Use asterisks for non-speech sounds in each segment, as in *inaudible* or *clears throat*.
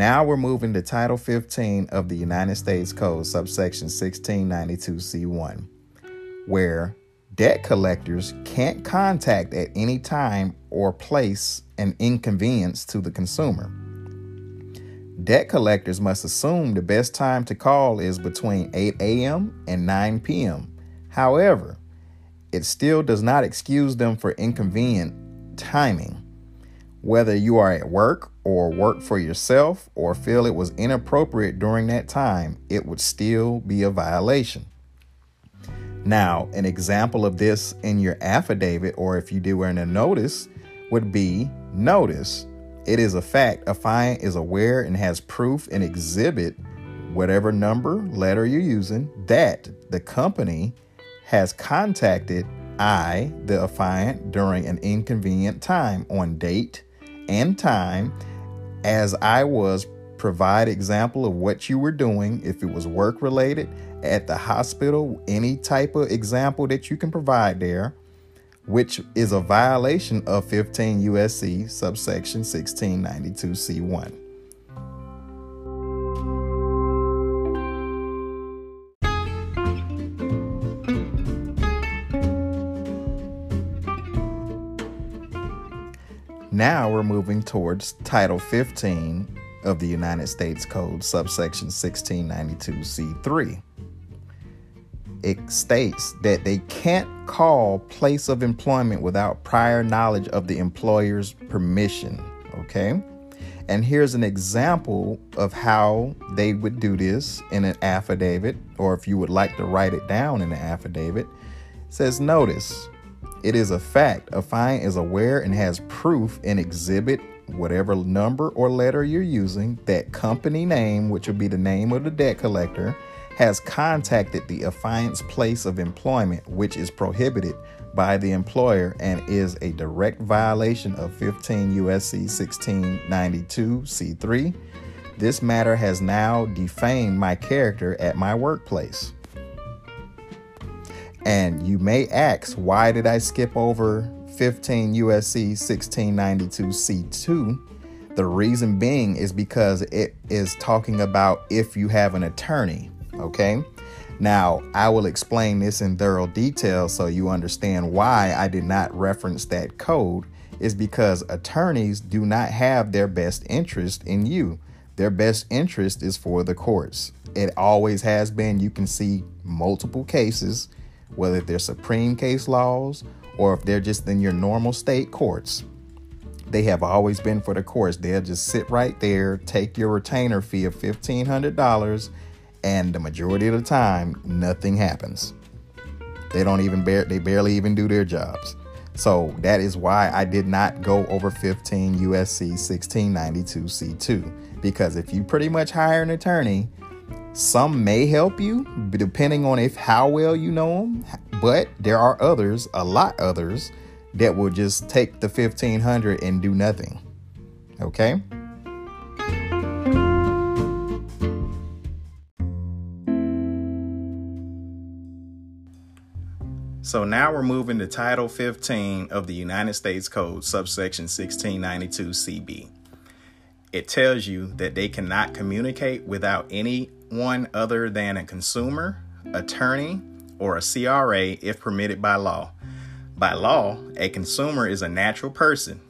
Now we're moving to Title 15 of the United States Code, subsection 1692C1, where debt collectors can't contact at any time or place an inconvenience to the consumer. Debt collectors must assume the best time to call is between 8 a.m. and 9 p.m. However, it still does not excuse them for inconvenient timing. Whether you are at work or work for yourself or feel it was inappropriate during that time, it would still be a violation. Now, an example of this in your affidavit, or if you do in a notice, would be notice. It is a fact affiant is aware and has proof and exhibit whatever number, letter you're using that the company has contacted I, the affiant, during an inconvenient time on date and time as I was provide example of what you were doing if it was work related at the hospital any type of example that you can provide there which is a violation of 15 USC subsection 1692C1 Now we're moving towards Title 15 of the United States Code, subsection 1692C3. It states that they can't call place of employment without prior knowledge of the employer's permission. Okay? And here's an example of how they would do this in an affidavit, or if you would like to write it down in an affidavit. It says, Notice it is a fact. Affiant is aware and has proof in exhibit, whatever number or letter you're using, that company name, which would be the name of the debt collector, has contacted the affiant's place of employment, which is prohibited by the employer and is a direct violation of 15 USC 1692 C3. This matter has now defamed my character at my workplace. And you may ask, why did I skip over 15 USC 1692 C2? The reason being is because it is talking about if you have an attorney, okay? Now, I will explain this in thorough detail so you understand why I did not reference that code is because attorneys do not have their best interest in you. Their best interest is for the courts. It always has been. You can see multiple cases whether they're Supreme case laws or if they're just in your normal state courts. They have always been for the courts. They'll just sit right there, take your retainer fee of $1,500, and the majority of the time, nothing happens. They don't even bear, they barely even do their jobs. So that is why I did not go over 15 USC 1692 C2 because if you pretty much hire an attorney, some may help you, depending on if how well you know them, but there are others, a lot others, that will just take the 1500 and do nothing. Okay? So now we're moving to Title 15 of the United States Code, subsection 1692 CB. It tells you that they cannot communicate without any one other than a consumer, attorney, or a CRA if permitted by law. By law, a consumer is a natural person.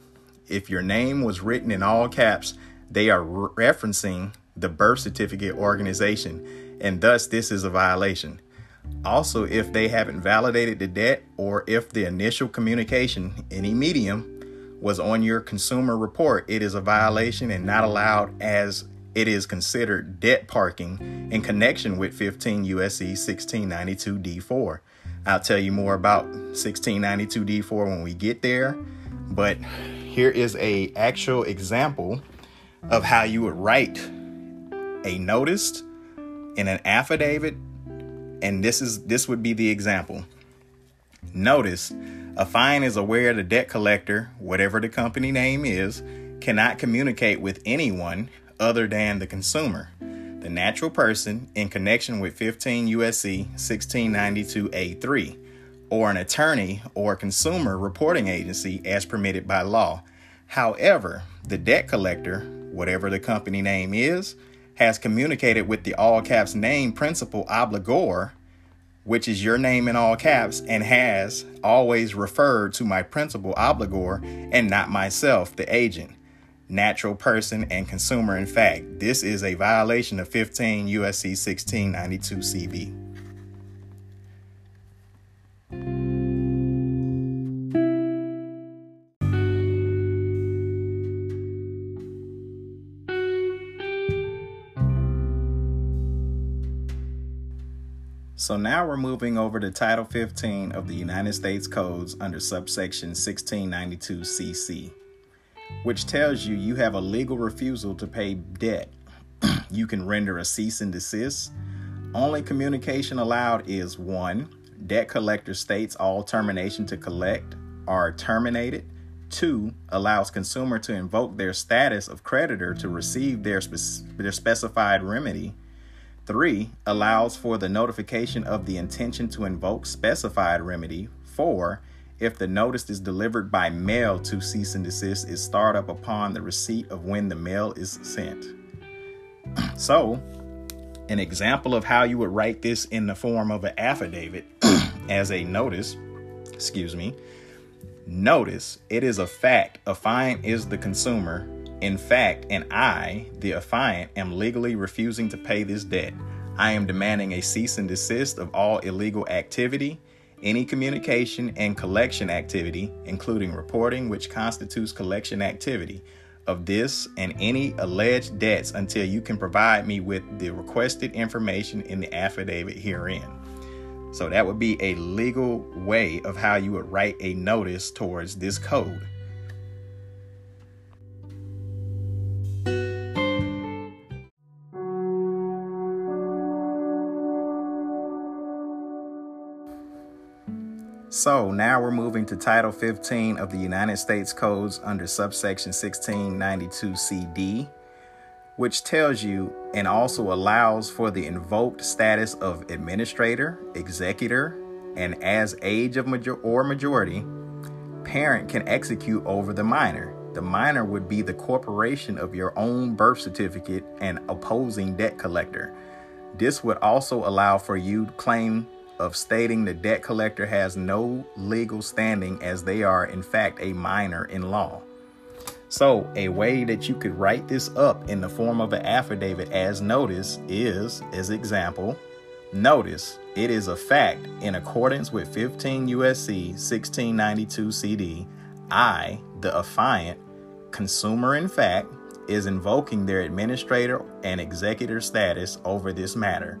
If your name was written in all caps, they are re- referencing the birth certificate organization, and thus this is a violation. Also, if they haven't validated the debt or if the initial communication, any medium, was on your consumer report, it is a violation and not allowed as it is considered debt parking in connection with 15 USC 1692 D4. I'll tell you more about 1692 D4 when we get there, but here is a actual example of how you would write a notice in an affidavit and this is this would be the example. Notice affiant is aware the debt collector, whatever the company name is, cannot communicate with anyone other than the consumer, the natural person in connection with 15 USC 1692A3, or an attorney or consumer reporting agency as permitted by law. However, the debt collector, whatever the company name is, has communicated with the all caps name principal obligor, which is your name in all caps, and has always referred to my principal obligor and not myself, the agent, natural person, and consumer. In fact, this is a violation of 15 USC 1692 CB. So now we're moving over to Title 15 of the United States Codes under subsection 1692 CC, which tells you you have a legal refusal to pay debt. *clears throat* you can render a cease and desist. Only communication allowed is one, debt collector states all termination to collect are terminated. Two, allows consumer to invoke their status of creditor to receive their, spe- their specified remedy. Three, allows for the notification of the intention to invoke specified remedy. Four, if the notice is delivered by mail to cease and desist is start up upon the receipt of when the mail is sent. *clears throat* so, an example of how you would write this in the form of an affidavit *clears throat* as a notice, excuse me. Notice it is a fact, affiant is the consumer, in fact, and I, the affiant, am legally refusing to pay this debt. I am demanding a cease and desist of all illegal activity, any communication and collection activity, including reporting, which constitutes collection activity, of this and any alleged debts until you can provide me with the requested information in the affidavit herein. So, that would be a legal way of how you would write a notice towards this code. So now we're moving to Title 15 of the United States Codes under subsection 1692 CD, which tells you and also allows for the invoked status of administrator, executor, and as age of major or majority, parent can execute over the minor. The minor would be the corporation of your own birth certificate and opposing debt collector. This would also allow for you to claim of stating the debt collector has no legal standing as they are, in fact, a minor in law. So, a way that you could write this up in the form of an affidavit as notice is, as example, notice it is a fact in accordance with 15 USC 1692 CD. I, the affiant, consumer in fact, is invoking their administrator and executor status over this matter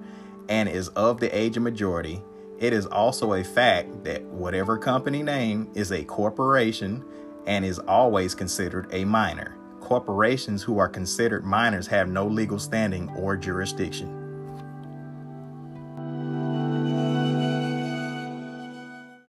and is of the age of majority it is also a fact that whatever company name is a corporation and is always considered a minor. Corporations who are considered minors have no legal standing or jurisdiction.